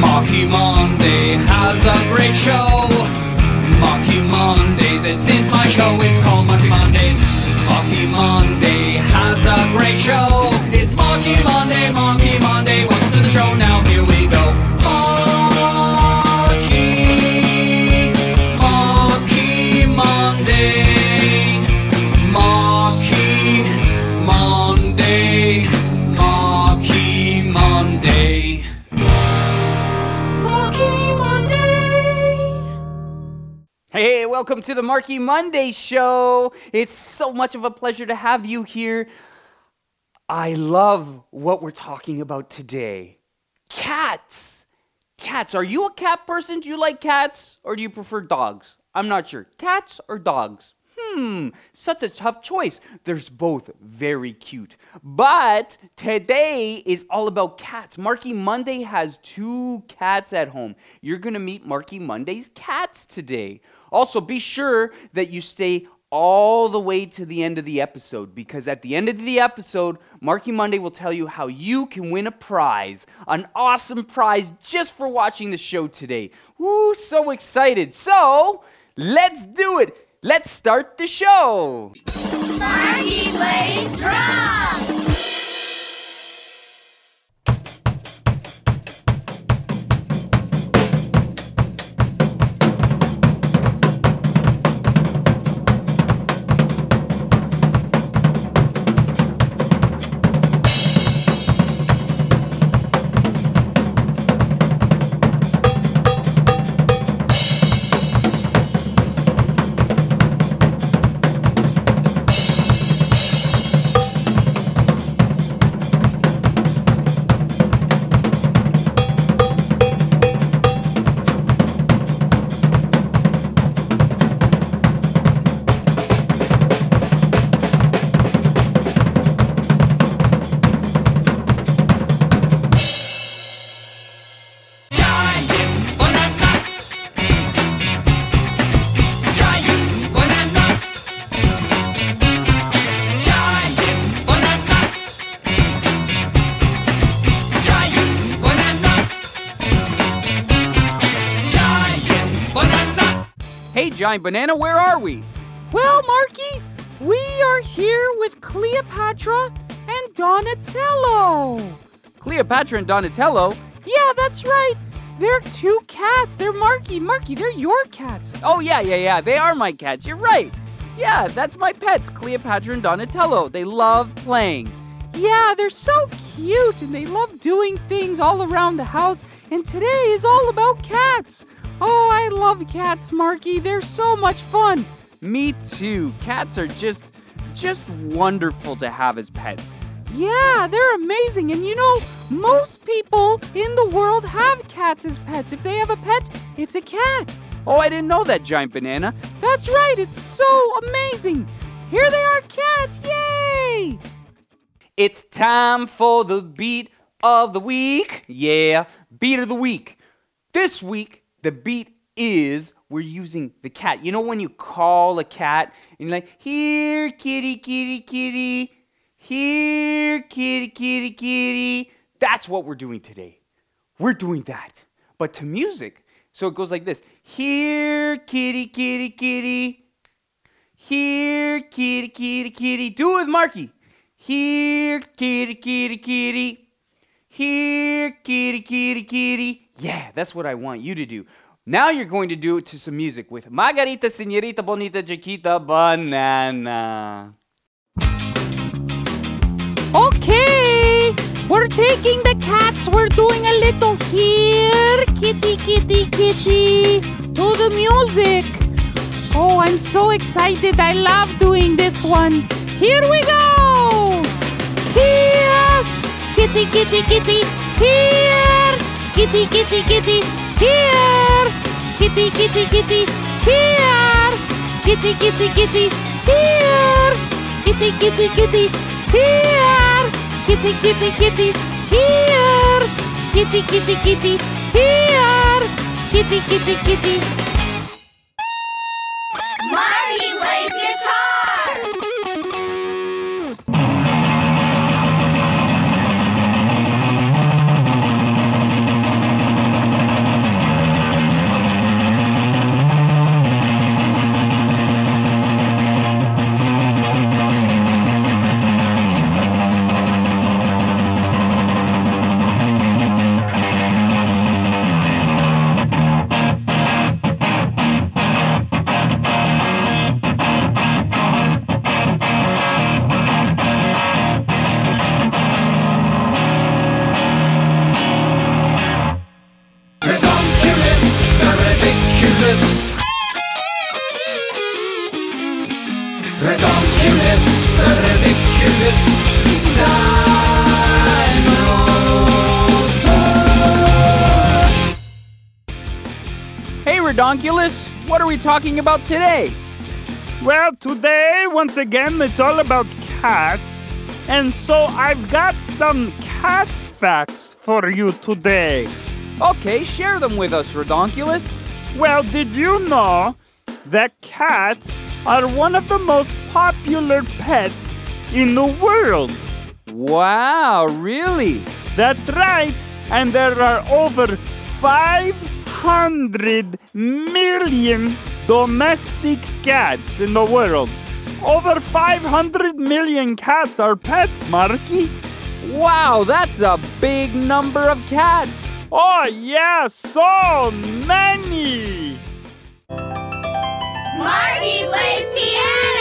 Marky Monday has a great show. Marky Monday, this is my show. It's called Marky Mondays. Marky Monday has a great show. It's Marky Monday, Marky welcome to the Marky Monday show. It's so much of a pleasure to have you here. I love what we're talking about today. Cats. Cats. Are you a cat person? Do you like cats or do you prefer dogs? I'm not sure. Cats or dogs? Hmm, such a tough choice. There's both very cute. But today is all about cats. Marky Monday has two cats at home. You're going to meet Marky Monday's cats today. Also, be sure that you stay all the way to the end of the episode because at the end of the episode, Marky Monday will tell you how you can win a prize, an awesome prize just for watching the show today. Woo, so excited. So, let's do it. Let's start the show. Marky plays drums. Giant Banana, where are we? Well, Marky, we are here with Cleopatra and Donatello. Cleopatra and Donatello. Yeah, that's right. They're two cats. They're Marky. Marky, they're your cats. Oh, yeah, yeah, yeah. They are my cats. You're right. Yeah, that's my pets, Cleopatra and Donatello. They love playing. Yeah, they're so cute and they love doing things all around the house. And today is all about cats. Oh, I love cats, Marky. They're so much fun. Me too. Cats are just, just wonderful to have as pets. Yeah, they're amazing. And you know, most people in the world have cats as pets. If they have a pet, it's a cat. Oh, I didn't know that, Giant Banana. That's right, it's so amazing. Here they are, cats. Yay! It's time for the beat of the week. Yeah, beat of the week. This week, the beat is we're using the cat. You know when you call a cat and you're like, here, kitty, kitty, kitty, here, kitty, kitty, kitty. That's what we're doing today. We're doing that, but to music. So it goes like this Here, kitty, kitty, kitty. Here, kitty, kitty, kitty. Do it with Marky. Here, kitty, kitty, kitty. Here, kitty, kitty, kitty. Yeah, that's what I want you to do. Now you're going to do it to some music with Margarita, Senorita, Bonita, Chiquita, Banana. Okay, we're taking the cats. We're doing a little here, kitty, kitty, kitty, to the music. Oh, I'm so excited. I love doing this one. Here we go. Here, kitty, kitty, kitty. Here, kitty, kitty, kitty. Here, kitty, kitty, kitty. Here, kitty, kitty, kitty. Here, kitty, kitty, kitty. Here, kitty, kitty, kitty. Here, kitty, kitty, kitty. Here, kitty, kitty, kitty. Redonkulus, what are we talking about today? Well, today, once again, it's all about cats. And so I've got some cat facts for you today. Okay, share them with us, Redonkulus. Well, did you know that cats are one of the most popular pets in the world? Wow, really? That's right. And there are over 500 million domestic cats in the world. Over 500 million cats are pets, Marky. Wow, that's a big number of cats. Oh, yeah, so many. Marky plays piano.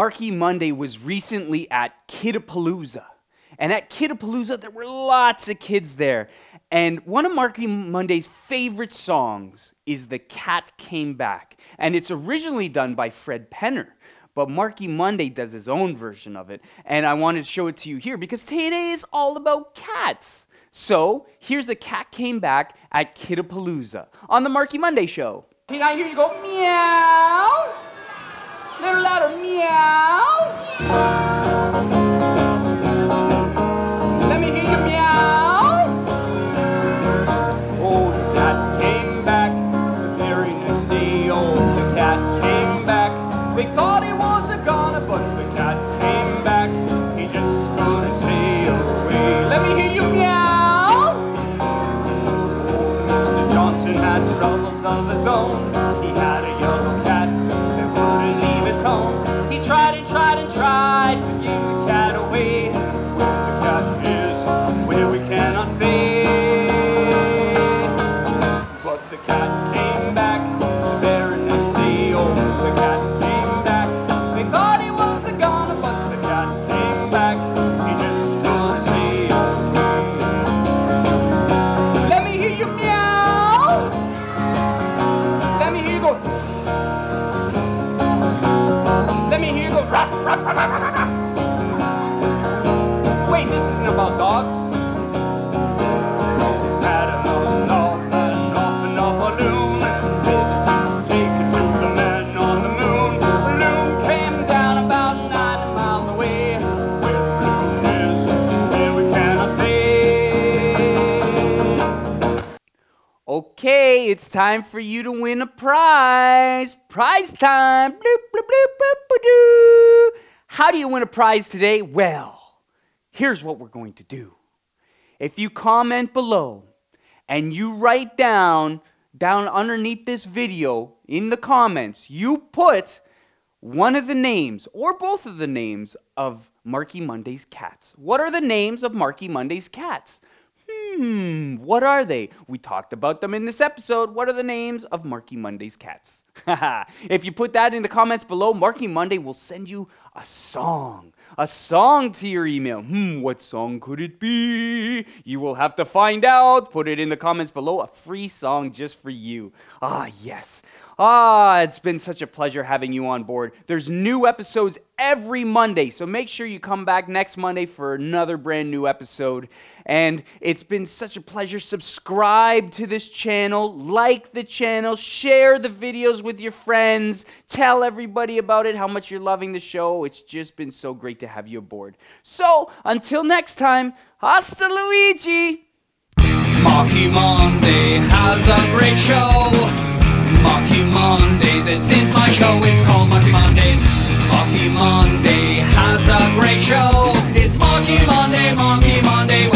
Marky Monday was recently at Kidapalooza. And at Kidapalooza, there were lots of kids there. And one of Marky Monday's favorite songs is The Cat Came Back. And it's originally done by Fred Penner. But Marky Monday does his own version of it. And I wanted to show it to you here because today is all about cats. So here's The Cat Came Back at Kidapalooza on the Marky Monday show. Can I hear you go meow? Little cannot see. Okay, it's time for you to win a prize. Prize time. Bloop, bloop, bloop. How do you win a prize today? Well, here's what we're going to do. If you comment below and you write down down underneath this video in the comments, you put one of the names or both of the names of Marky Monday's cats. What are the names of Marky Monday's cats? Hmm, what are they? We talked about them in this episode. What are the names of Marky Monday's cats? if you put that in the comments below, Marky Monday will send you a song. A song to your email. Hmm, what song could it be? You will have to find out. Put it in the comments below. A free song just for you. Ah, yes. Ah, it's been such a pleasure having you on board. There's new episodes every Monday, so make sure you come back next Monday for another brand new episode. And it's been such a pleasure. Subscribe to this channel, like the channel, share the videos with your friends, tell everybody about it, how much you're loving the show. It's just been so great to have you aboard. So, until next time, hasta Luigi! Marky Monday has a great show. Marky Monday, this is my show. It's called Marky Mondays. Marky Monday has a great show. It's Marky Monday, Marky Monday.